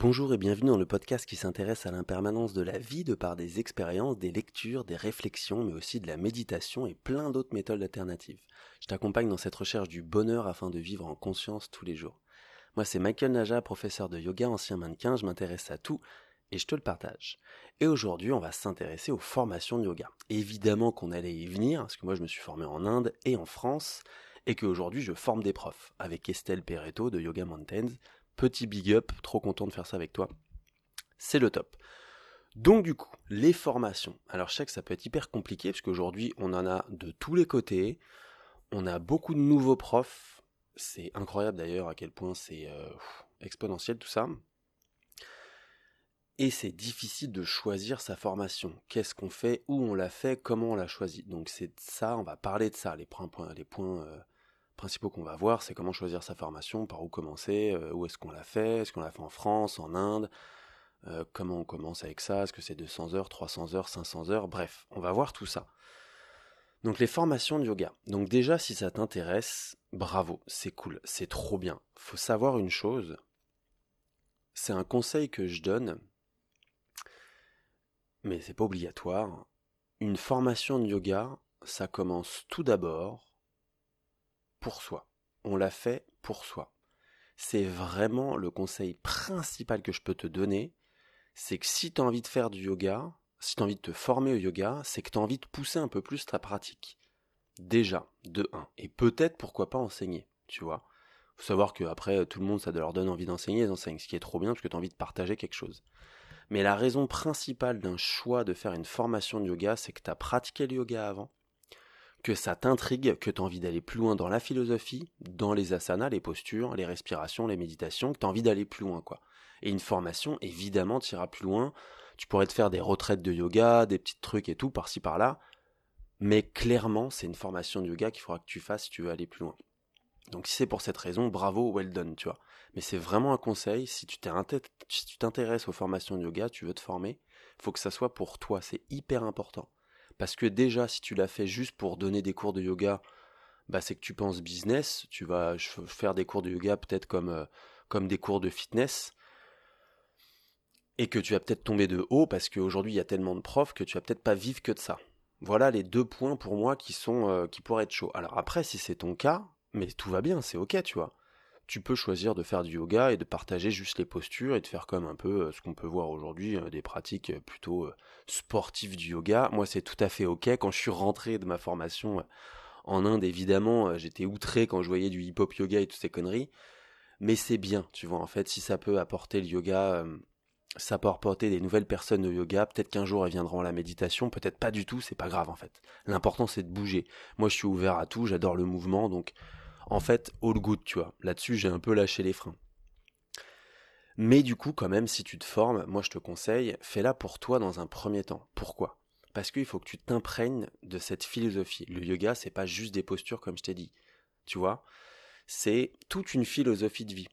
Bonjour et bienvenue dans le podcast qui s'intéresse à l'impermanence de la vie de par des expériences, des lectures, des réflexions, mais aussi de la méditation et plein d'autres méthodes alternatives. Je t'accompagne dans cette recherche du bonheur afin de vivre en conscience tous les jours. Moi c'est Michael Naja, professeur de yoga, ancien mannequin, je m'intéresse à tout et je te le partage. Et aujourd'hui on va s'intéresser aux formations de yoga. Évidemment qu'on allait y venir, parce que moi je me suis formé en Inde et en France, et qu'aujourd'hui je forme des profs, avec Estelle Perretto de Yoga Mountains, Petit big up, trop content de faire ça avec toi. C'est le top. Donc du coup, les formations. Alors je sais que ça peut être hyper compliqué parce qu'aujourd'hui on en a de tous les côtés. On a beaucoup de nouveaux profs. C'est incroyable d'ailleurs à quel point c'est euh, exponentiel tout ça. Et c'est difficile de choisir sa formation. Qu'est-ce qu'on fait, où on l'a fait, comment on l'a choisi? Donc c'est ça, on va parler de ça, les points, les points euh, principaux qu'on va voir, c'est comment choisir sa formation, par où commencer, euh, où est-ce qu'on l'a fait, est-ce qu'on l'a fait en France, en Inde, euh, comment on commence avec ça, est-ce que c'est 200 heures, 300 heures, 500 heures, bref, on va voir tout ça. Donc les formations de yoga. Donc déjà, si ça t'intéresse, bravo, c'est cool, c'est trop bien. Faut savoir une chose, c'est un conseil que je donne, mais c'est pas obligatoire. Une formation de yoga, ça commence tout d'abord pour soi. On l'a fait pour soi. C'est vraiment le conseil principal que je peux te donner, c'est que si tu as envie de faire du yoga, si tu as envie de te former au yoga, c'est que tu as envie de pousser un peu plus ta pratique. Déjà, de 1. Et peut-être pourquoi pas enseigner, tu vois. Faut savoir que après tout le monde ça leur donne envie d'enseigner, ils enseignent, ce qui est trop bien parce que tu as envie de partager quelque chose. Mais la raison principale d'un choix de faire une formation de yoga, c'est que tu as pratiqué le yoga avant, que ça t'intrigue, que tu as envie d'aller plus loin dans la philosophie, dans les asanas, les postures, les respirations, les méditations, que tu as envie d'aller plus loin, quoi. Et une formation, évidemment, tu iras plus loin. Tu pourrais te faire des retraites de yoga, des petits trucs et tout, par-ci par-là. Mais clairement, c'est une formation de yoga qu'il faudra que tu fasses si tu veux aller plus loin. Donc si c'est pour cette raison, bravo, well done, tu vois. Mais c'est vraiment un conseil, si tu t'intéresses aux formations de yoga, tu veux te former, faut que ça soit pour toi, c'est hyper important. Parce que déjà, si tu l'as fait juste pour donner des cours de yoga, bah, c'est que tu penses business, tu vas faire des cours de yoga peut-être comme, euh, comme des cours de fitness, et que tu vas peut-être tomber de haut parce qu'aujourd'hui il y a tellement de profs que tu vas peut-être pas vivre que de ça. Voilà les deux points pour moi qui sont euh, qui pourraient être chauds. Alors après, si c'est ton cas, mais tout va bien, c'est ok, tu vois tu peux choisir de faire du yoga et de partager juste les postures et de faire comme un peu euh, ce qu'on peut voir aujourd'hui, euh, des pratiques euh, plutôt sportives du yoga. Moi, c'est tout à fait ok. Quand je suis rentré de ma formation en Inde, évidemment, j'étais outré quand je voyais du hip-hop yoga et toutes ces conneries. Mais c'est bien, tu vois, en fait, si ça peut apporter le yoga, ça peut apporter des nouvelles personnes au yoga. Peut-être qu'un jour elles viendront à la méditation, peut-être pas du tout, c'est pas grave en fait. L'important c'est de bouger. Moi je suis ouvert à tout, j'adore le mouvement, donc en fait, all good, tu vois. Là-dessus, j'ai un peu lâché les freins. Mais du coup, quand même, si tu te formes, moi je te conseille, fais-la pour toi dans un premier temps. Pourquoi? Parce qu'il faut que tu t'imprègnes de cette philosophie. Le yoga, c'est pas juste des postures comme je t'ai dit. Tu vois? C'est toute une philosophie de vie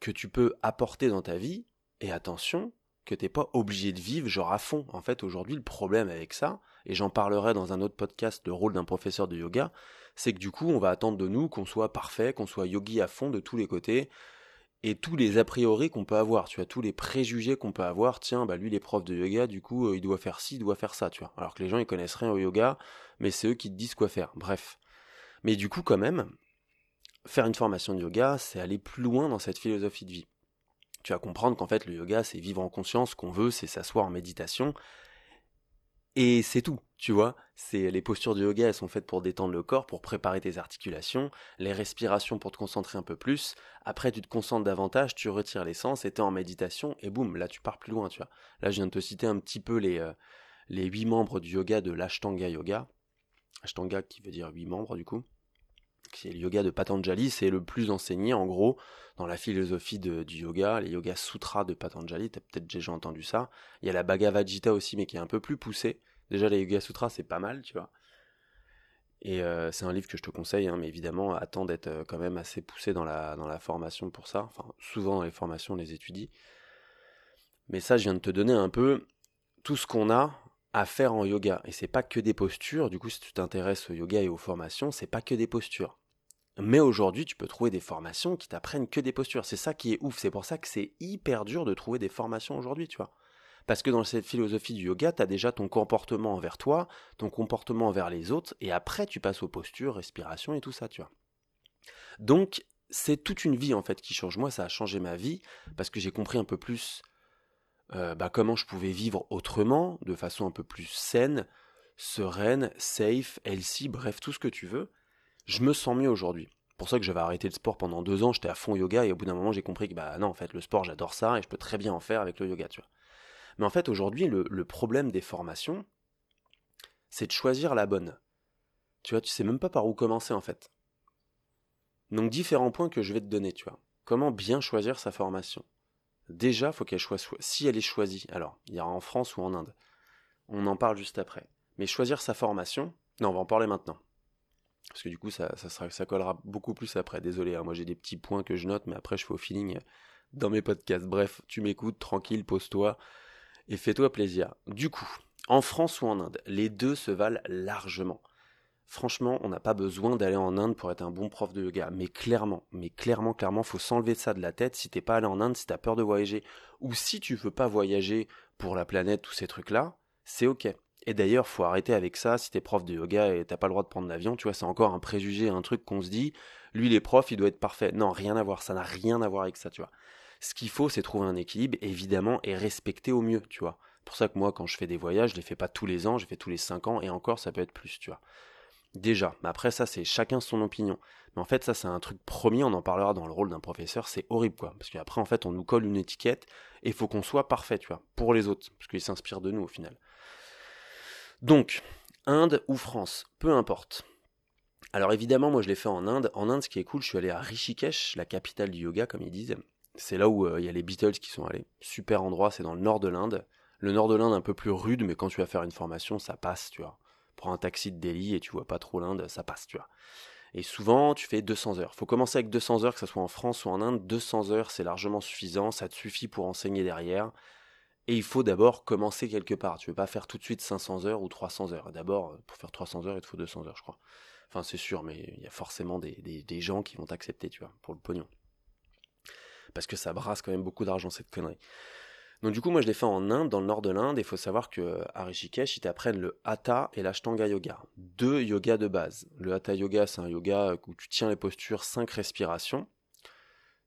que tu peux apporter dans ta vie. Et attention, que t'es pas obligé de vivre genre à fond. En fait, aujourd'hui, le problème avec ça, et j'en parlerai dans un autre podcast, le rôle d'un professeur de yoga, c'est que du coup, on va attendre de nous qu'on soit parfait, qu'on soit yogi à fond de tous les côtés, et tous les a priori qu'on peut avoir, tu vois, tous les préjugés qu'on peut avoir, tiens, bah lui, les profs de yoga, du coup, euh, il doit faire ci, il doit faire ça, tu vois. Alors que les gens, ils connaissent rien au yoga, mais c'est eux qui te disent quoi faire. Bref. Mais du coup, quand même, faire une formation de yoga, c'est aller plus loin dans cette philosophie de vie. Tu vas comprendre qu'en fait, le yoga, c'est vivre en conscience, qu'on veut, c'est s'asseoir en méditation, et c'est tout, tu vois. C'est les postures de yoga, elles sont faites pour détendre le corps, pour préparer tes articulations, les respirations pour te concentrer un peu plus. Après, tu te concentres davantage, tu retires l'essence, et t'es en méditation, et boum, là tu pars plus loin, tu vois. Là, je viens de te citer un petit peu les euh, les huit membres du yoga de l'Ashtanga Yoga. Ashtanga qui veut dire huit membres du coup. Le yoga de Patanjali, c'est le plus enseigné en gros dans la philosophie du yoga, les yoga sutras de Patanjali, t'as peut-être déjà entendu ça. Il y a la Bhagavad Gita aussi, mais qui est un peu plus poussé. Déjà, les yoga sutras, c'est pas mal, tu vois. Et euh, c'est un livre que je te conseille, hein, mais évidemment, attends d'être euh, quand même assez poussé dans la, dans la formation pour ça. Enfin, souvent dans les formations, on les étudie. Mais ça, je viens de te donner un peu tout ce qu'on a à faire en yoga. Et c'est pas que des postures. Du coup, si tu t'intéresses au yoga et aux formations, c'est pas que des postures. Mais aujourd'hui, tu peux trouver des formations qui t'apprennent que des postures. C'est ça qui est ouf. C'est pour ça que c'est hyper dur de trouver des formations aujourd'hui, tu vois. Parce que dans cette philosophie du yoga, tu as déjà ton comportement envers toi, ton comportement envers les autres, et après tu passes aux postures, respiration et tout ça, tu vois. Donc, c'est toute une vie en fait qui change. Moi, ça a changé ma vie parce que j'ai compris un peu plus euh, bah, comment je pouvais vivre autrement, de façon un peu plus saine, sereine, safe, healthy, bref, tout ce que tu veux. Je me sens mieux aujourd'hui. Pour ça que j'avais arrêté le sport pendant deux ans, j'étais à fond yoga et au bout d'un moment j'ai compris que bah non en fait le sport j'adore ça et je peux très bien en faire avec le yoga, tu vois. Mais en fait aujourd'hui le, problème des formations, c'est de choisir la bonne. Tu vois, tu sais même pas par où commencer en fait. Donc différents points que je vais te donner, tu vois. Comment bien choisir sa formation? Déjà, faut qu'elle soit si elle est choisie. Alors, il y a en France ou en Inde. On en parle juste après. Mais choisir sa formation, non, on va en parler maintenant. Parce que du coup, ça, ça, collera beaucoup plus après. Désolé, hein, moi j'ai des petits points que je note, mais après je fais au feeling dans mes podcasts. Bref, tu m'écoutes, tranquille, pose-toi et fais-toi plaisir. Du coup, en France ou en Inde, les deux se valent largement. Franchement, on n'a pas besoin d'aller en Inde pour être un bon prof de yoga. Mais clairement, mais clairement, clairement, faut s'enlever ça de la tête. Si t'es pas allé en Inde, si t'as peur de voyager, ou si tu veux pas voyager pour la planète, tous ces trucs-là, c'est ok. Et d'ailleurs, faut arrêter avec ça. Si t'es prof de yoga et t'as pas le droit de prendre l'avion, tu vois, c'est encore un préjugé, un truc qu'on se dit. Lui, les profs, il doit être parfait. Non, rien à voir. Ça n'a rien à voir avec ça, tu vois. Ce qu'il faut, c'est trouver un équilibre, évidemment, et respecter au mieux, tu vois. Pour ça que moi, quand je fais des voyages, je les fais pas tous les ans, je les fais tous les cinq ans, et encore, ça peut être plus, tu vois. Déjà, mais après ça c'est chacun son opinion. Mais en fait ça c'est un truc premier, on en parlera dans le rôle d'un professeur, c'est horrible quoi. Parce qu'après en fait on nous colle une étiquette et faut qu'on soit parfait, tu vois, pour les autres, parce qu'ils s'inspirent de nous au final. Donc, Inde ou France, peu importe. Alors évidemment moi je l'ai fait en Inde. En Inde ce qui est cool, je suis allé à Rishikesh, la capitale du yoga comme ils disent. C'est là où euh, il y a les Beatles qui sont allés. Super endroit, c'est dans le nord de l'Inde. Le nord de l'Inde un peu plus rude, mais quand tu vas faire une formation, ça passe, tu vois prends un taxi de Delhi et tu vois pas trop l'Inde, ça passe, tu vois. Et souvent, tu fais 200 heures. Faut commencer avec 200 heures, que ce soit en France ou en Inde. 200 heures, c'est largement suffisant, ça te suffit pour enseigner derrière. Et il faut d'abord commencer quelque part. Tu veux pas faire tout de suite 500 heures ou 300 heures. D'abord, pour faire 300 heures, il te faut 200 heures, je crois. Enfin, c'est sûr, mais il y a forcément des, gens qui vont t'accepter, tu vois, pour le pognon. Parce que ça brasse quand même beaucoup d'argent, cette connerie. Donc du coup, moi je l'ai fait en Inde, dans le nord de l'Inde, il faut savoir que à Rishikesh, ils t'apprennent le Hatha et l'Ashtanga Yoga. Deux yogas de base. Le Hatha Yoga, c'est un yoga où tu tiens les postures, cinq respirations.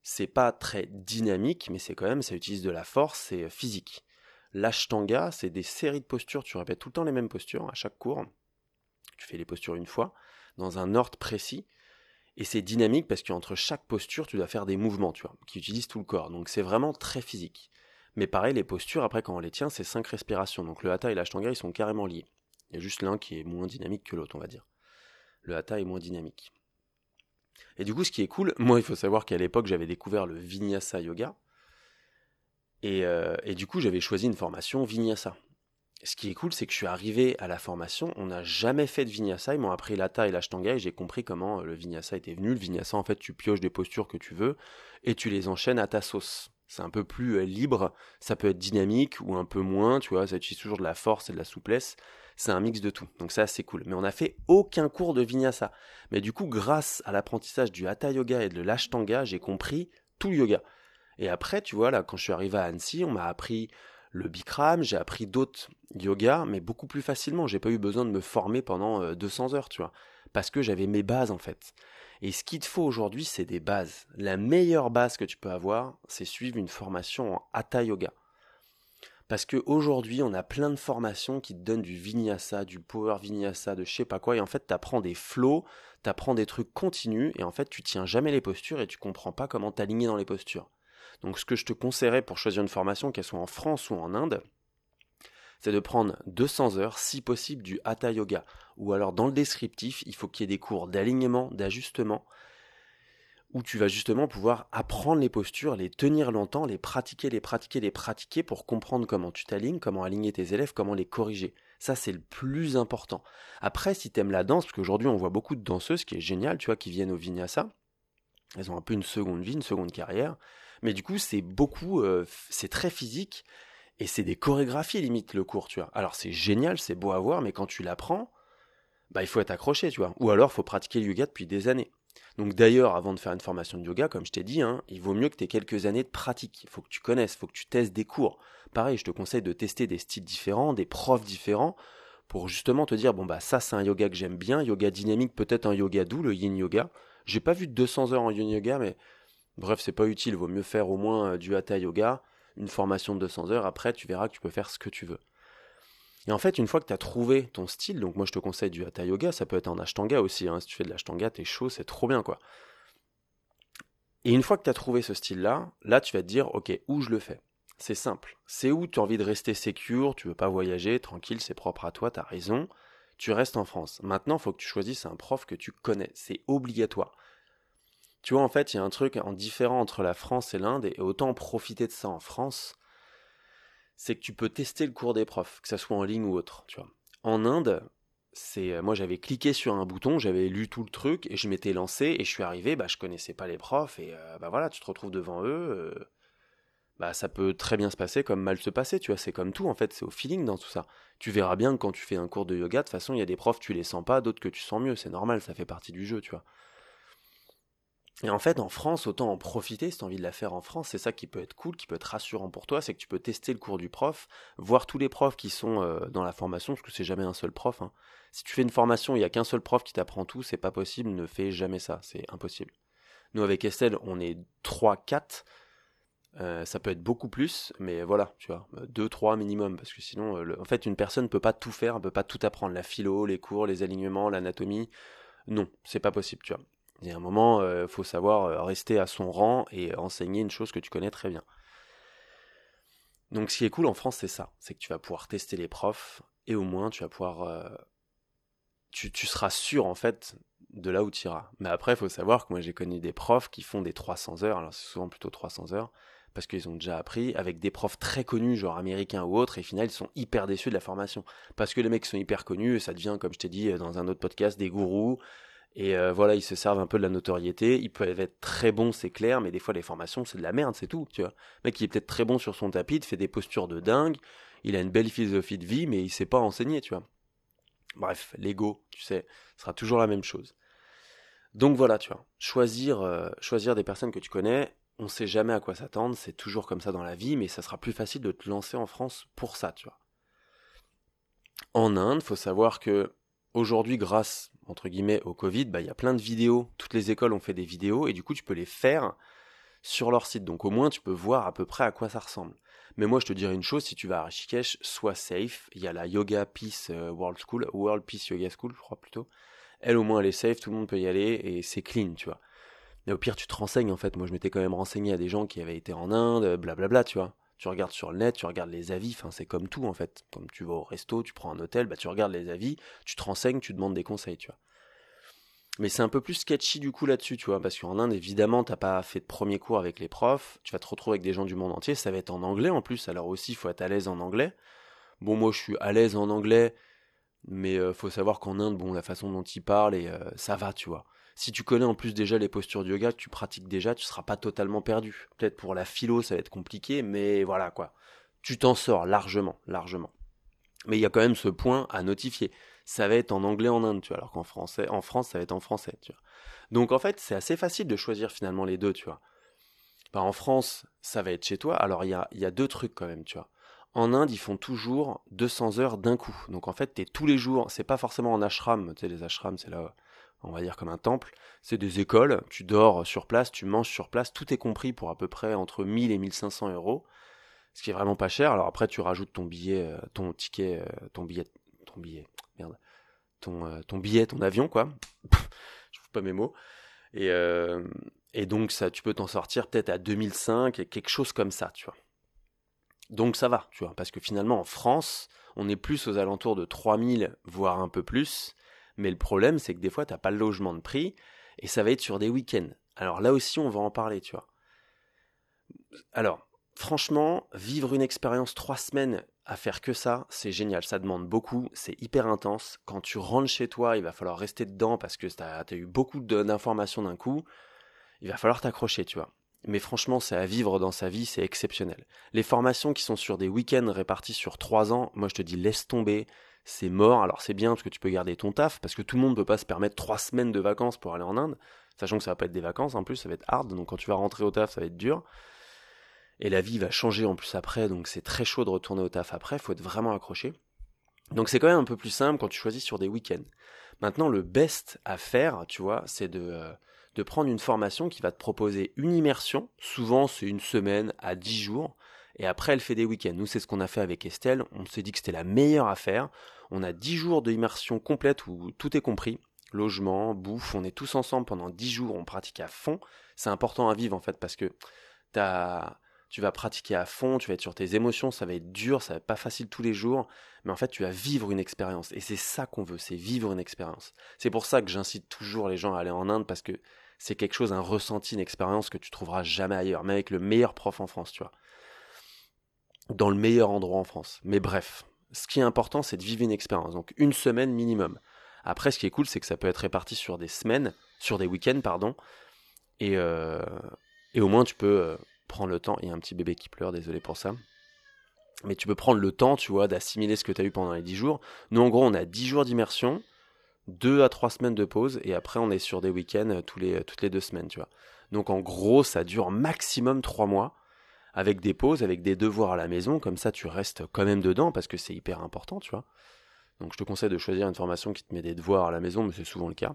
C'est pas très dynamique, mais c'est quand même, ça utilise de la force, c'est physique. L'Ashtanga, c'est des séries de postures, tu répètes tout le temps les mêmes postures à chaque cours. Tu fais les postures une fois, dans un ordre précis. Et c'est dynamique parce qu'entre chaque posture, tu dois faire des mouvements, tu vois, qui utilisent tout le corps. Donc c'est vraiment très physique. Mais pareil, les postures, après, quand on les tient, c'est cinq respirations. Donc le hatha et l'ashtanga, ils sont carrément liés. Il y a juste l'un qui est moins dynamique que l'autre, on va dire. Le hatha est moins dynamique. Et du coup, ce qui est cool, moi, il faut savoir qu'à l'époque, j'avais découvert le vinyasa yoga. Et, euh, et du coup, j'avais choisi une formation vinyasa. Ce qui est cool, c'est que je suis arrivé à la formation, on n'a jamais fait de vinyasa, ils m'ont appris l'ata et l'ashtanga et j'ai compris comment euh, le vinyasa était venu. Le vinyasa, en fait, tu pioches des postures que tu veux et tu les enchaînes à ta sauce. C'est un peu plus euh, libre, ça peut être dynamique ou un peu moins, tu vois, ça utilise toujours de la force et de la souplesse. C'est un mix de tout. Donc ça, c'est cool. Mais on n'a fait aucun cours de vinyasa. Mais du coup, grâce à l'apprentissage du hatha yoga et de l'ashtanga, j'ai compris tout le yoga. Et après, tu vois, là, quand je suis arrivé à Annecy, on m'a appris le Bikram, j'ai appris d'autres yogas, mais beaucoup plus facilement. J'ai pas eu besoin de me former pendant 200 euh, heures, tu vois. Parce que j'avais mes bases, en fait. Et ce qu'il te faut aujourd'hui, c'est des bases. La meilleure base que tu peux avoir, c'est suivre une formation en Hatha Yoga. Parce qu'aujourd'hui, on a plein de formations qui te donnent du vinyasa, du power vinyasa, de je sais pas quoi, et en fait, tu apprends des flows, tu apprends des trucs continus, et en fait, tu tiens jamais les postures et tu comprends pas comment t'aligner dans les postures. Donc, ce que je te conseillerais pour choisir une formation, qu'elle soit en France ou en Inde, c'est de prendre 200 heures, si possible, du Hatha Yoga. Ou alors dans le descriptif, il faut qu'il y ait des cours d'alignement, d'ajustement, où tu vas justement pouvoir apprendre les postures, les tenir longtemps, les pratiquer, les pratiquer, les pratiquer pour comprendre comment tu t'alignes, comment aligner tes élèves, comment les corriger. Ça, c'est le plus important. Après, si tu aimes la danse, parce qu'aujourd'hui, on voit beaucoup de danseuses, qui est génial, tu vois, qui viennent au vinyasa. Elles ont un peu une seconde vie, une seconde carrière. Mais du coup, c'est beaucoup, euh, c'est très physique et c'est des chorégraphies limite le cours, tu vois. Alors c'est génial, c'est beau à voir, mais quand tu l'apprends, bah il faut être accroché, tu vois. Ou alors faut pratiquer le yoga depuis des années. Donc d'ailleurs, avant de faire une formation de yoga, comme je t'ai dit, hein, il vaut mieux que tu aies quelques années de pratique. Il faut que tu connaisses, il faut que tu testes des cours. Pareil, je te conseille de tester des styles différents, des profs différents, pour justement te dire, bon bah ça c'est un yoga que j'aime bien, yoga dynamique, peut-être un yoga doux, le yin yoga. J'ai pas vu de 200 heures en yin yoga, mais bref, c'est pas utile, il vaut mieux faire au moins euh, du hatha yoga, une formation de 200 heures, après tu verras que tu peux faire ce que tu veux. Et en fait, une fois que tu as trouvé ton style, donc moi je te conseille du hatha yoga, ça peut être en ashtanga aussi, hein. si tu fais de l'ashtanga, t'es chaud, c'est trop bien quoi. Et une fois que tu as trouvé ce style-là, là tu vas te dire, ok, où je le fais? C'est simple. C'est où tu as envie de rester sécure, tu veux pas voyager, tranquille, c'est propre à toi, tu as raison. Tu restes en France. Maintenant, il faut que tu choisisses un prof que tu connais. C'est obligatoire. Tu vois, en fait, il y a un truc en différent entre la France et l'Inde, et autant profiter de ça en France c'est que tu peux tester le cours des profs, que ça soit en ligne ou autre, tu vois. En Inde, c'est euh, moi j'avais cliqué sur un bouton, j'avais lu tout le truc et je m'étais lancé et je suis arrivé, bah je connaissais pas les profs et euh, bah voilà, tu te retrouves devant eux, euh, bah ça peut très bien se passer comme mal se passer, tu vois, c'est comme tout en fait, c'est au feeling dans tout ça. Tu verras bien que quand tu fais un cours de yoga, de toute façon, il y a des profs tu les sens pas, d'autres que tu sens mieux, c'est normal, ça fait partie du jeu, tu vois. Et en fait, en France, autant en profiter si tu as envie de la faire en France. C'est ça qui peut être cool, qui peut être rassurant pour toi, c'est que tu peux tester le cours du prof, voir tous les profs qui sont euh, dans la formation, parce que c'est jamais un seul prof. Hein. Si tu fais une formation, il n'y a qu'un seul prof qui t'apprend tout, c'est pas possible, ne fais jamais ça, c'est impossible. Nous, avec Estelle, on est 3, 4. Euh, ça peut être beaucoup plus, mais voilà, tu vois, 2, 3 minimum, parce que sinon, euh, en fait, une personne ne peut pas tout faire, ne peut pas tout apprendre, la philo, les cours, les alignements, l'anatomie, non, c'est pas possible, tu vois. Il y a un moment, il euh, faut savoir euh, rester à son rang et enseigner une chose que tu connais très bien. Donc ce qui est cool en France, c'est ça, c'est que tu vas pouvoir tester les profs et au moins tu vas pouvoir... Euh, tu, seras sûr en fait de là où tu iras. Mais après, il faut savoir que moi j'ai connu des profs qui font des 300 heures, alors c'est souvent plutôt 300 heures, parce qu'ils ont déjà appris avec des profs très connus, genre américains ou autres, et au final ils sont hyper déçus de la formation. Parce que les mecs sont hyper connus, ça devient, comme je t'ai dit dans un autre podcast, des gourous, et euh, voilà, ils se servent un peu de la notoriété. Ils peuvent être très bons, c'est clair, mais des fois les formations c'est de la merde, c'est tout, tu vois. Le mec il est peut-être très bon sur son tapis, il fait des postures de dingue, il a une belle philosophie de vie, mais il sait pas enseigner, tu vois. Bref, l'ego, tu sais, sera toujours la même chose. Donc voilà, tu vois, choisir, euh, choisir des personnes que tu connais, on sait jamais à quoi s'attendre, c'est toujours comme ça dans la vie, mais ça sera plus facile de te lancer en France pour ça, tu vois. En Inde, faut savoir que aujourd'hui, grâce entre guillemets au Covid, bah, il y a plein de vidéos. Toutes les écoles ont fait des vidéos et du coup tu peux les faire sur leur site. Donc au moins tu peux voir à peu près à quoi ça ressemble. Mais moi je te dirais une chose, si tu vas à Rishikesh, sois safe. Il y a la Yoga Peace euh, World School, World Peace Yoga School, je crois plutôt. Elle au moins elle est safe, tout le monde peut y aller et c'est clean, tu vois. Mais au pire tu te renseignes en fait. Moi je m'étais quand même renseigné à des gens qui avaient été en Inde, blablabla, tu vois tu regardes sur le net, tu regardes les avis, c'est comme tout en fait. Comme tu vas au resto, tu prends un hôtel, bah tu regardes les avis, tu te renseignes, tu demandes des conseils, tu vois. Mais c'est un peu plus sketchy du coup là-dessus, tu vois, parce qu'en Inde, évidemment, t'as pas fait de premier cours avec les profs, tu vas te retrouver avec des gens du monde entier, ça va être en anglais en plus, alors aussi, il faut être à l'aise en anglais. Bon, moi, je suis à l'aise en anglais, mais euh, faut savoir qu'en Inde, la façon dont ils parlent, et euh, ça va, tu vois si tu connais en plus déjà les postures de yoga, tu pratiques déjà, tu seras pas totalement perdu. Peut-être pour la philo, ça va être compliqué, mais voilà quoi. Tu t'en sors largement, largement. Mais il y a quand même ce point à notifier. Ça va être en anglais en Inde, tu vois, alors qu'en français, en France, ça va être en français, tu. Donc en fait, c'est assez facile de choisir finalement les deux, tu vois. Bah, en France, ça va être chez toi. Alors il y a, y a deux trucs quand même, tu vois. En Inde, ils font toujours 200 heures d'un coup. Donc en fait, tu es tous les jours, c'est pas forcément en ashram, tu sais, les ashrams, c'est là on va dire comme un temple. C'est des écoles, tu dors sur place, tu manges sur place, tout est compris pour à peu près entre 1000 et 1500 euros, ce qui est vraiment pas cher. Alors après, tu rajoutes ton billet, euh, ton ticket, euh, ton billet, ton billet, merde, ton, euh, billet, ton avion, quoi. Je trouve pas mes mots. Et, donc, tu peux t'en sortir peut-être à 2005, quelque chose comme ça, tu vois. Donc ça va, tu vois, parce que finalement en France, on est plus aux alentours de 3000, voire un peu plus, mais le problème, c'est que des fois, tu n'as pas le logement de prix et ça va être sur des week-ends. Alors là aussi, on va en parler, tu vois. Alors, franchement, vivre une expérience trois semaines à faire que ça, c'est génial. Ça demande beaucoup, c'est hyper intense. Quand tu rentres chez toi, il va falloir rester dedans parce que tu as, eu beaucoup d'informations d'un coup. Il va falloir t'accrocher, tu vois. Mais franchement, c'est à vivre dans sa vie, c'est exceptionnel. Les formations qui sont sur des week-ends répartis sur trois ans, moi je te dis laisse tomber, c'est mort. Alors c'est bien parce que tu peux garder ton taf, parce que tout le monde ne peut pas se permettre trois semaines de vacances pour aller en Inde, sachant que ça va pas être des vacances en plus, ça va être hard, donc quand tu vas rentrer au taf, ça va être dur. Et la vie va changer en plus après, donc c'est très chaud de retourner au taf après, faut être vraiment accroché. Donc c'est quand même un peu plus simple quand tu choisis sur des week-ends. Maintenant, le best à faire, tu vois, c'est de, euh, de prendre une formation qui va te proposer une immersion. Souvent, c'est une semaine à 10 jours. Et après, elle fait des week-ends. Nous, c'est ce qu'on a fait avec Estelle. On s'est dit que c'était la meilleure affaire. On a 10 jours d'immersion complète où tout est compris. Logement, bouffe, on est tous ensemble pendant 10 jours, on pratique à fond. C'est important à vivre en fait parce que t'as tu vas pratiquer à fond, tu vas être sur tes émotions, ça va être dur, ça va être pas facile tous les jours, mais en fait tu vas vivre une expérience. Et c'est ça qu'on veut, c'est vivre une expérience. C'est pour ça que j'incite toujours les gens à aller en Inde parce que c'est quelque chose, un ressenti, une expérience que tu trouveras jamais ailleurs, mais avec le meilleur prof en France, tu vois. Dans le meilleur endroit en France. Mais bref, ce qui est important, c'est de vivre une expérience. Donc une semaine minimum. Après, ce qui est cool, c'est que ça peut être réparti sur des semaines, sur des week-ends, pardon. Et, euh, et au moins, tu peux euh, prends le temps. Il y a un petit bébé qui pleure, désolé pour ça. Mais tu peux prendre le temps, tu vois, d'assimiler ce que tu as eu pendant les 10 jours. Nous, en gros, on a 10 jours d'immersion, 2 à 3 semaines de pause, et après, on est sur des week-ends euh, les, toutes les 2 semaines, tu vois. Donc, en gros, ça dure maximum 3 mois, avec des pauses, avec des devoirs à la maison. Comme ça, tu restes quand même dedans, parce que c'est hyper important, tu vois. Donc, je te conseille de choisir une formation qui te met des devoirs à la maison, mais c'est souvent le cas.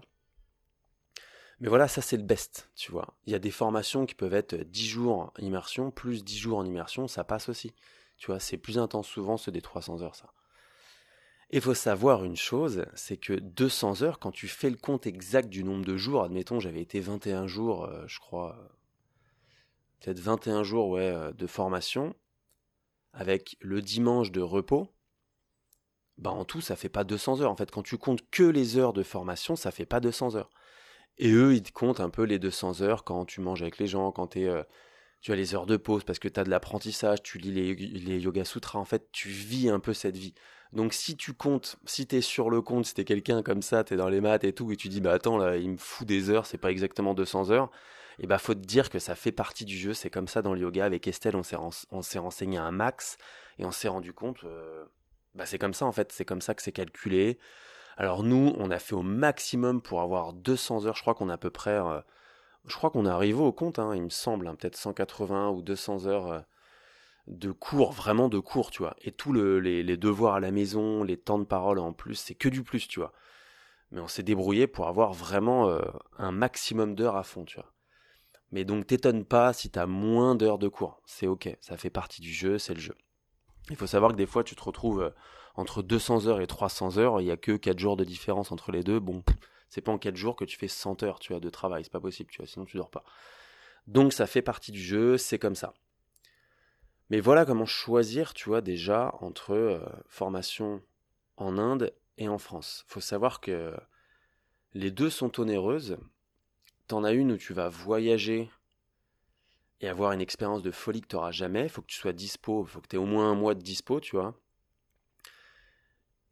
Mais voilà, ça c'est le best, tu vois. Il y a des formations qui peuvent être 10 jours immersion, plus 10 jours en immersion, ça passe aussi. Tu vois, c'est plus intense souvent ceux des 300 heures, ça. Et il faut savoir une chose, c'est que 200 heures, quand tu fais le compte exact du nombre de jours, admettons j'avais été 21 jours, euh, je crois, peut-être 21 jours ouais, euh, de formation, avec le dimanche de repos, bah en tout ça fait pas 200 heures. En fait, quand tu comptes que les heures de formation, ça fait pas 200 heures. Et eux, ils te comptent un peu les 200 heures quand tu manges avec les gens, quand euh, tu as les heures de pause parce que tu as de l'apprentissage, tu lis les, les Yoga Sutras, en fait, tu vis un peu cette vie. Donc si tu comptes, si tu es sur le compte, si tu es quelqu'un comme ça, tu es dans les maths et tout, et tu dis, bah attends, là, il me fout des heures, c'est pas exactement 200 heures, et bah faut te dire que ça fait partie du jeu, c'est comme ça dans le yoga. Avec Estelle, on s'est, renseigné un max, et on s'est rendu compte, euh, bah c'est comme ça en fait, c'est comme ça que c'est calculé. Alors nous, on a fait au maximum pour avoir 200 heures. Je crois qu'on a à peu près, euh, je crois qu'on est arrivé au compte, hein, il me semble, hein, peut-être 180 ou 200 heures euh, de cours, vraiment de cours, tu vois. Et tous les, devoirs à la maison, les temps de parole en plus, c'est que du plus, tu vois. Mais on s'est débrouillé pour avoir vraiment un maximum d'heures à fond, tu vois. Mais donc t'étonnes pas si t'as moins d'heures de cours. C'est ok, ça fait partie du jeu, c'est le jeu. Il faut savoir que des fois tu te retrouves entre 200 heures et 300 heures, il n'y a que 4 jours de différence entre les deux. Bon, c'est pas en 4 jours que tu fais 100 heures, tu vois, de travail, c'est pas possible, tu vois, sinon tu dors pas. Donc ça fait partie du jeu, c'est comme ça. Mais voilà comment choisir, tu vois, déjà entre euh, formation en Inde et en France. Faut savoir que les deux sont onéreuses. T'en as une où tu vas voyager et avoir une expérience de folie que tu n'auras jamais. Faut que tu sois dispo, il faut que tu aies au moins un mois de dispo, tu vois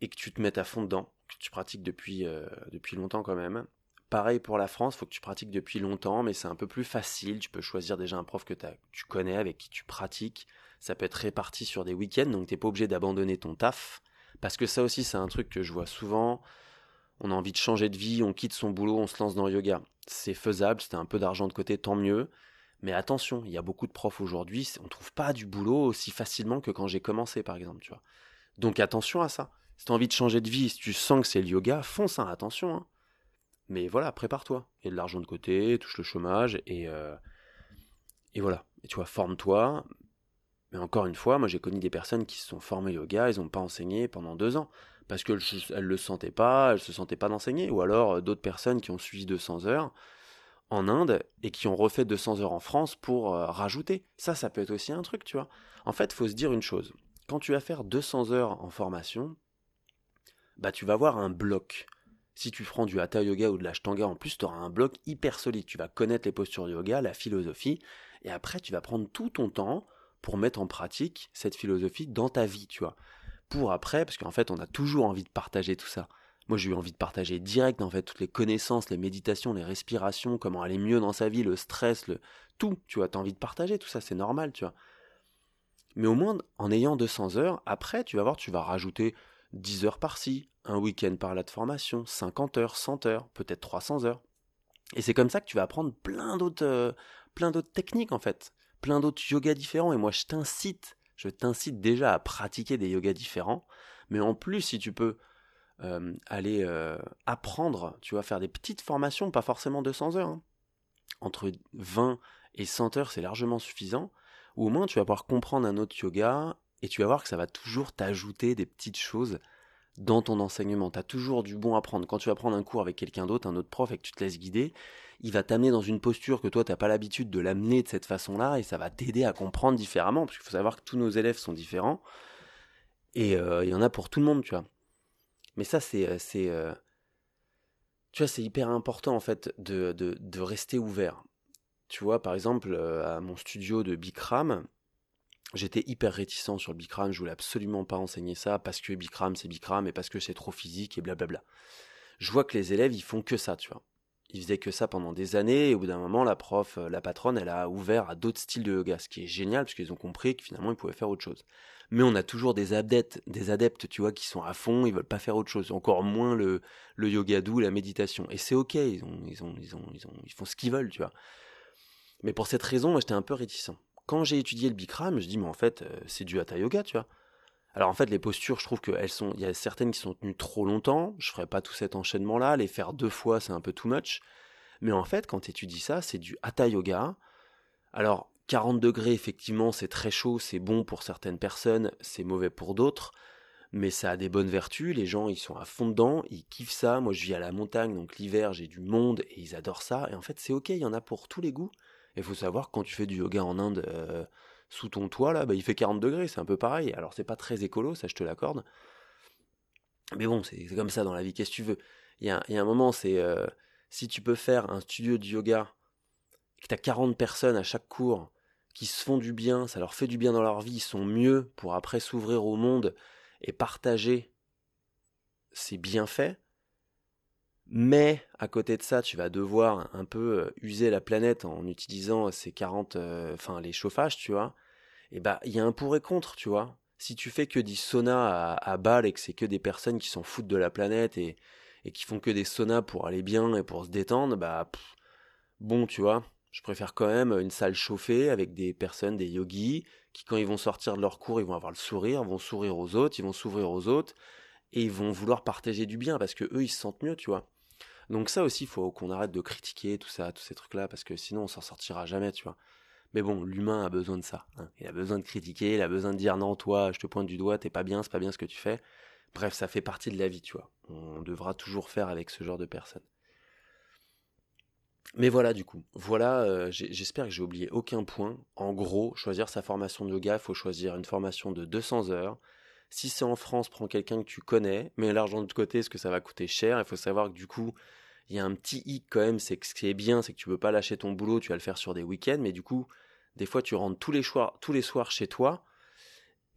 et que tu te mettes à fond dedans, que tu pratiques depuis, euh, depuis longtemps quand même. Pareil pour la France, faut que tu pratiques depuis longtemps, mais c'est un peu plus facile. Tu peux choisir déjà un prof que tu connais, avec qui tu pratiques. Ça peut être réparti sur des week-ends, donc tu pas obligé d'abandonner ton taf. Parce que ça aussi, c'est un truc que je vois souvent. On a envie de changer de vie, on quitte son boulot, on se lance dans le yoga. C'est faisable, c'était un peu d'argent de côté, tant mieux. Mais attention, il y a beaucoup de profs aujourd'hui, on ne trouve pas du boulot aussi facilement que quand j'ai commencé, par exemple, tu vois. Donc attention à ça. Si tu as envie de changer de vie, si tu sens que c'est le yoga, fonce, hein, attention. Hein. Mais voilà, prépare-toi. Il y a de l'argent de côté, touche le chômage, et, euh, et voilà. Et tu vois, forme-toi. Mais encore une fois, moi j'ai connu des personnes qui se sont formées yoga, ils n'ont pas enseigné pendant deux ans. Parce qu'elles ne le sentaient pas, elles ne se sentaient pas d'enseigner. Ou alors euh, d'autres personnes qui ont suivi 200 heures en Inde et qui ont refait 200 heures en France pour euh, rajouter. Ça, ça peut être aussi un truc, tu vois. En fait, faut se dire une chose. Quand tu vas faire 200 heures en formation, bah tu vas avoir un bloc. Si tu prends du hatha yoga ou de l'ashtanga, en plus, tu auras un bloc hyper solide. Tu vas connaître les postures yoga, la philosophie, et après, tu vas prendre tout ton temps pour mettre en pratique cette philosophie dans ta vie, tu vois. Pour après, parce qu'en fait, on a toujours envie de partager tout ça. Moi, j'ai eu envie de partager direct, en fait, toutes les connaissances, les méditations, les respirations, comment aller mieux dans sa vie, le stress, le tout, tu vois. T'as envie de partager tout ça, c'est normal, tu vois. Mais au moins, en ayant 200 heures, après, tu vas voir, tu vas rajouter 10 heures par-ci, un week-end par là de formation, 50 heures, 100 heures, peut-être 300 heures. Et c'est comme ça que tu vas apprendre plein d'autres, euh, plein d'autres techniques en fait, plein d'autres yogas différents. Et moi, je t'incite, je t'incite déjà à pratiquer des yogas différents. Mais en plus, si tu peux euh, aller euh, apprendre, tu vas faire des petites formations, pas forcément 200 heures, hein. entre 20 et 100 heures, c'est largement suffisant. Ou au moins, tu vas pouvoir comprendre un autre yoga et tu vas voir que ça va toujours t'ajouter des petites choses dans ton enseignement. Tu as toujours du bon à prendre. Quand tu vas prendre un cours avec quelqu'un d'autre, un autre prof, et que tu te laisses guider, il va t'amener dans une posture que toi, tu n'as pas l'habitude de l'amener de cette façon-là, et ça va t'aider à comprendre différemment, parce faut savoir que tous nos élèves sont différents, et euh, il y en a pour tout le monde, tu vois. Mais ça, c'est... Euh, euh, hyper important, en fait, de, de, de rester ouvert. Tu vois, par exemple, à mon studio de Bikram, J'étais hyper réticent sur le Bikram, je voulais absolument pas enseigner ça parce que Bikram c'est Bikram et parce que c'est trop physique et blablabla. Je vois que les élèves ils font que ça, tu vois. Ils faisaient que ça pendant des années et au bout d'un moment la prof, euh, la patronne, elle a ouvert à d'autres styles de yoga, ce qui est génial parce qu'ils ont compris que finalement ils pouvaient faire autre chose. Mais on a toujours des adeptes, des adeptes, tu vois, qui sont à fond, ils veulent pas faire autre chose, encore moins le, le yoga doux, la méditation. Et c'est ok, ils ont, ils ont, ils ont, ils ont, ils font ce qu'ils veulent, tu vois. Mais pour cette raison, moi j'étais un peu réticent quand j'ai étudié le Bikram, je dis mais en fait euh, c'est du hatha yoga, tu vois. Alors en fait les postures, je trouve qu'elles sont, il y a certaines qui sont tenues trop longtemps. Je ferai pas tout cet enchaînement là, les faire deux fois c'est un peu too much. Mais en fait quand tu étudies ça, c'est du hatha yoga. Alors 40 degrés effectivement c'est très chaud, c'est bon pour certaines personnes, c'est mauvais pour d'autres. Mais ça a des bonnes vertus, les gens ils sont à fond dedans, ils kiffent ça. Moi je vis à la montagne, donc l'hiver j'ai du monde et ils adorent ça. Et en fait c'est ok, il y en a pour tous les goûts. Il faut savoir que quand tu fais du yoga en Inde euh, sous ton toit, là, bah, il fait 40 degrés, c'est un peu pareil. Alors c'est pas très écolo, ça je te l'accorde. Mais bon, c'est comme ça dans la vie, qu'est-ce que tu veux? Il y a, un moment, c'est euh, si tu peux faire un studio de yoga, et que tu as 40 personnes à chaque cours qui se font du bien, ça leur fait du bien dans leur vie, ils sont mieux pour après s'ouvrir au monde et partager ces bienfaits, mais à côté de ça, tu vas devoir un peu euh, user la planète en utilisant ces 40, euh, enfin les chauffages, tu vois. Et bah, il y a un pour et contre, tu vois. Si tu fais que des saunas à, à et que c'est que des personnes qui s'en foutent de la planète et, qui font que des saunas pour aller bien et pour se détendre, bah, bon, tu vois. Je préfère quand même une salle chauffée avec des personnes, des yogis, qui quand ils vont sortir de leur cours, ils vont avoir le sourire, vont sourire aux autres, ils vont s'ouvrir aux autres, et ils vont vouloir partager du bien parce que eux, ils se sentent mieux, tu vois. Donc ça aussi, il faut qu'on arrête de critiquer tout ça, tous ces trucs-là, parce que sinon on s'en sortira jamais, tu vois. Mais bon, l'humain a besoin de ça. Hein. Il a besoin de critiquer, il a besoin de dire non, toi, je te pointe du doigt, t'es pas bien, c'est pas bien ce que tu fais. Bref, ça fait partie de la vie, tu vois. On devra toujours faire avec ce genre de personnes. Mais voilà, du coup, voilà, euh, j'espère que j'ai oublié aucun point. En gros, choisir sa formation de yoga, il faut choisir une formation de 200 heures. Si c'est en France, prends quelqu'un que tu connais, mets l'argent de côté, parce que ça va coûter cher. Il faut savoir que du coup, il y a un petit hic quand même, c'est que ce qui est bien, c'est que tu peux pas lâcher ton boulot, tu vas le faire sur des week-ends, mais du coup, des fois tu rentres tous les soirs, chez toi,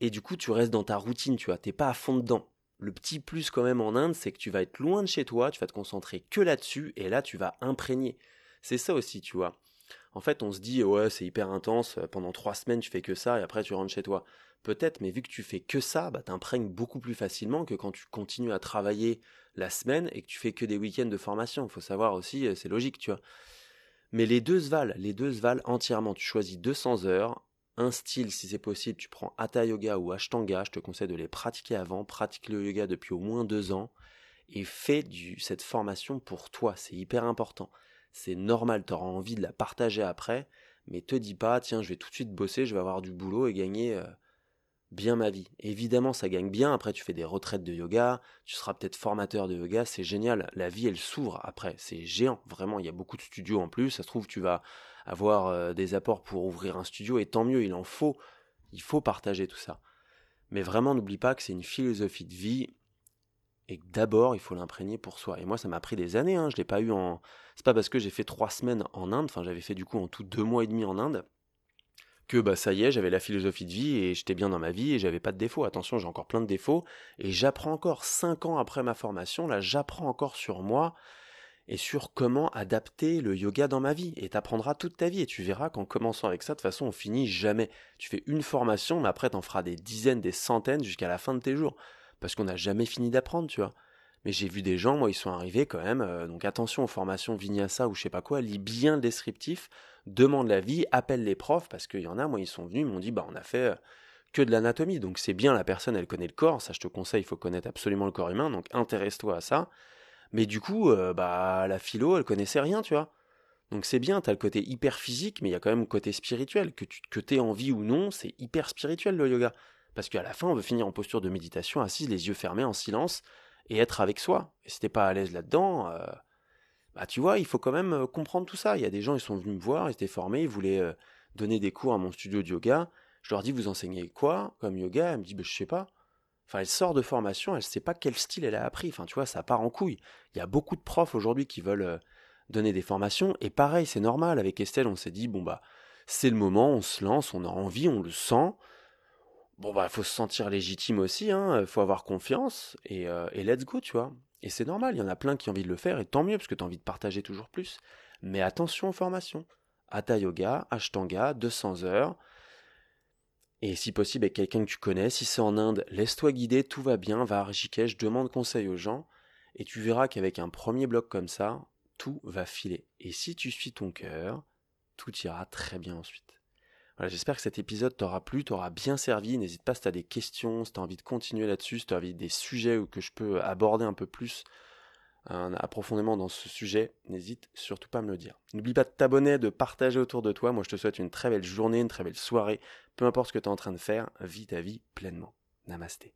et du coup tu restes dans ta routine, tu vois, t'es pas à fond dedans. Le petit plus quand même en Inde, c'est que tu vas être loin de chez toi, tu vas te concentrer que là-dessus, et là tu vas imprégner. C'est ça aussi, tu vois. En fait, on se dit, ouais, c'est hyper intense, pendant trois semaines tu fais que ça, et après tu rentres chez toi. Peut-être, mais vu que tu fais que ça, bah, t'imprègnes beaucoup plus facilement que quand tu continues à travailler la semaine et que tu fais que des week-ends de formation. Il faut savoir aussi, euh, c'est logique, tu vois. Mais les deux se valent, les deux se valent entièrement. Tu choisis 200 heures, un style si c'est possible, tu prends Hatha Yoga ou Ashtanga, je te conseille de les pratiquer avant, pratique le yoga depuis au moins deux ans et fais du, cette formation pour toi, c'est hyper important. C'est normal, tu auras envie de la partager après, mais te dis pas, tiens, je vais tout de suite bosser, je vais avoir du boulot et gagner euh, bien ma vie. Évidemment, ça gagne bien. Après, tu fais des retraites de yoga, tu seras peut-être formateur de yoga, c'est génial. La vie, elle s'ouvre après. C'est géant, vraiment. Il y a beaucoup de studios en plus. Ça se trouve, tu vas avoir euh, des apports pour ouvrir un studio et tant mieux, il en faut. Il faut partager tout ça. Mais vraiment, n'oublie pas que c'est une philosophie de vie et d'abord, il faut l'imprégner pour soi. Et moi, ça m'a pris des années. Hein. Je l'ai pas eu en. C'est pas parce que j'ai fait trois semaines en Inde. Enfin, j'avais fait du coup en tout deux mois et demi en Inde que bah ça y est, j'avais la philosophie de vie et j'étais bien dans ma vie et j'avais pas de défauts. Attention, j'ai encore plein de défauts et j'apprends encore cinq ans après ma formation, là j'apprends encore sur moi et sur comment adapter le yoga dans ma vie. Et t'apprendras toute ta vie et tu verras qu'en commençant avec ça, de toute façon, on finit jamais. Tu fais une formation, mais après t'en feras des dizaines, des centaines jusqu'à la fin de tes jours. parce qu'on n'a jamais fini d'apprendre, tu vois. Mais j'ai vu des gens, moi, ils sont arrivés quand même. Euh, donc attention aux formations Vinyasa ou je sais pas quoi, lis bien le descriptif, demande l'avis, appelle les profs, parce qu'il y en a, moi, ils sont venus, ils m'ont dit, bah, on a fait euh, que de l'anatomie. Donc c'est bien, la personne, elle connaît le corps. Ça, je te conseille, il faut connaître absolument le corps humain. Donc intéresse-toi à ça. Mais du coup, euh, bah, la philo, elle connaissait rien, tu vois. Donc c'est bien, tu as le côté hyper physique, mais il y a quand même le côté spirituel. Que tu que aies envie ou non, c'est hyper spirituel le yoga. Parce qu'à la fin, on veut finir en posture de méditation, assis, les yeux fermés, en silence, et être avec soi. Et si t'es pas à l'aise là-dedans, euh, bah tu vois, il faut quand même euh, comprendre tout ça. Il y a des gens, ils sont venus me voir, ils étaient formés, ils voulaient euh, donner des cours à mon studio de yoga. Je leur dis, vous enseignez quoi comme yoga? Elle me dit, bah, je sais pas. Enfin, elle sort de formation, elle sait pas quel style elle a appris. Enfin, tu vois, ça part en couille. Il y a beaucoup de profs aujourd'hui qui veulent donner des formations. Et pareil, c'est normal. Avec Estelle, on s'est dit, bon, bah, c'est le moment, on se lance, on a envie, on le sent bon bah faut se sentir légitime aussi, hein, faut avoir confiance et, euh, et let's go, tu vois. Et c'est normal, il y en a plein qui ont envie de le faire et tant mieux parce que tu as envie de partager toujours plus. Mais attention aux formations. Hatha Yoga, Ashtanga, 200 heures. Et si possible avec quelqu'un que tu connais, si c'est en Inde, laisse-toi guider, tout va bien, va à Rishikesh, demande conseil aux gens et tu verras qu'avec un premier bloc comme ça, tout va filer. Et si tu suis ton cœur, tout ira très bien ensuite. J'espère que cet épisode t'aura plu, t'aura bien servi. N'hésite pas si tu as des questions, si tu as envie de continuer là-dessus, si tu as envie des sujets que je peux aborder un peu plus un approfondément dans ce sujet, n'hésite surtout pas à me le dire. N'oublie pas de t'abonner, de partager autour de toi. Moi, je te souhaite une très belle journée, une très belle soirée. Peu importe ce que tu es en train de faire, vis ta vie pleinement. Namasté.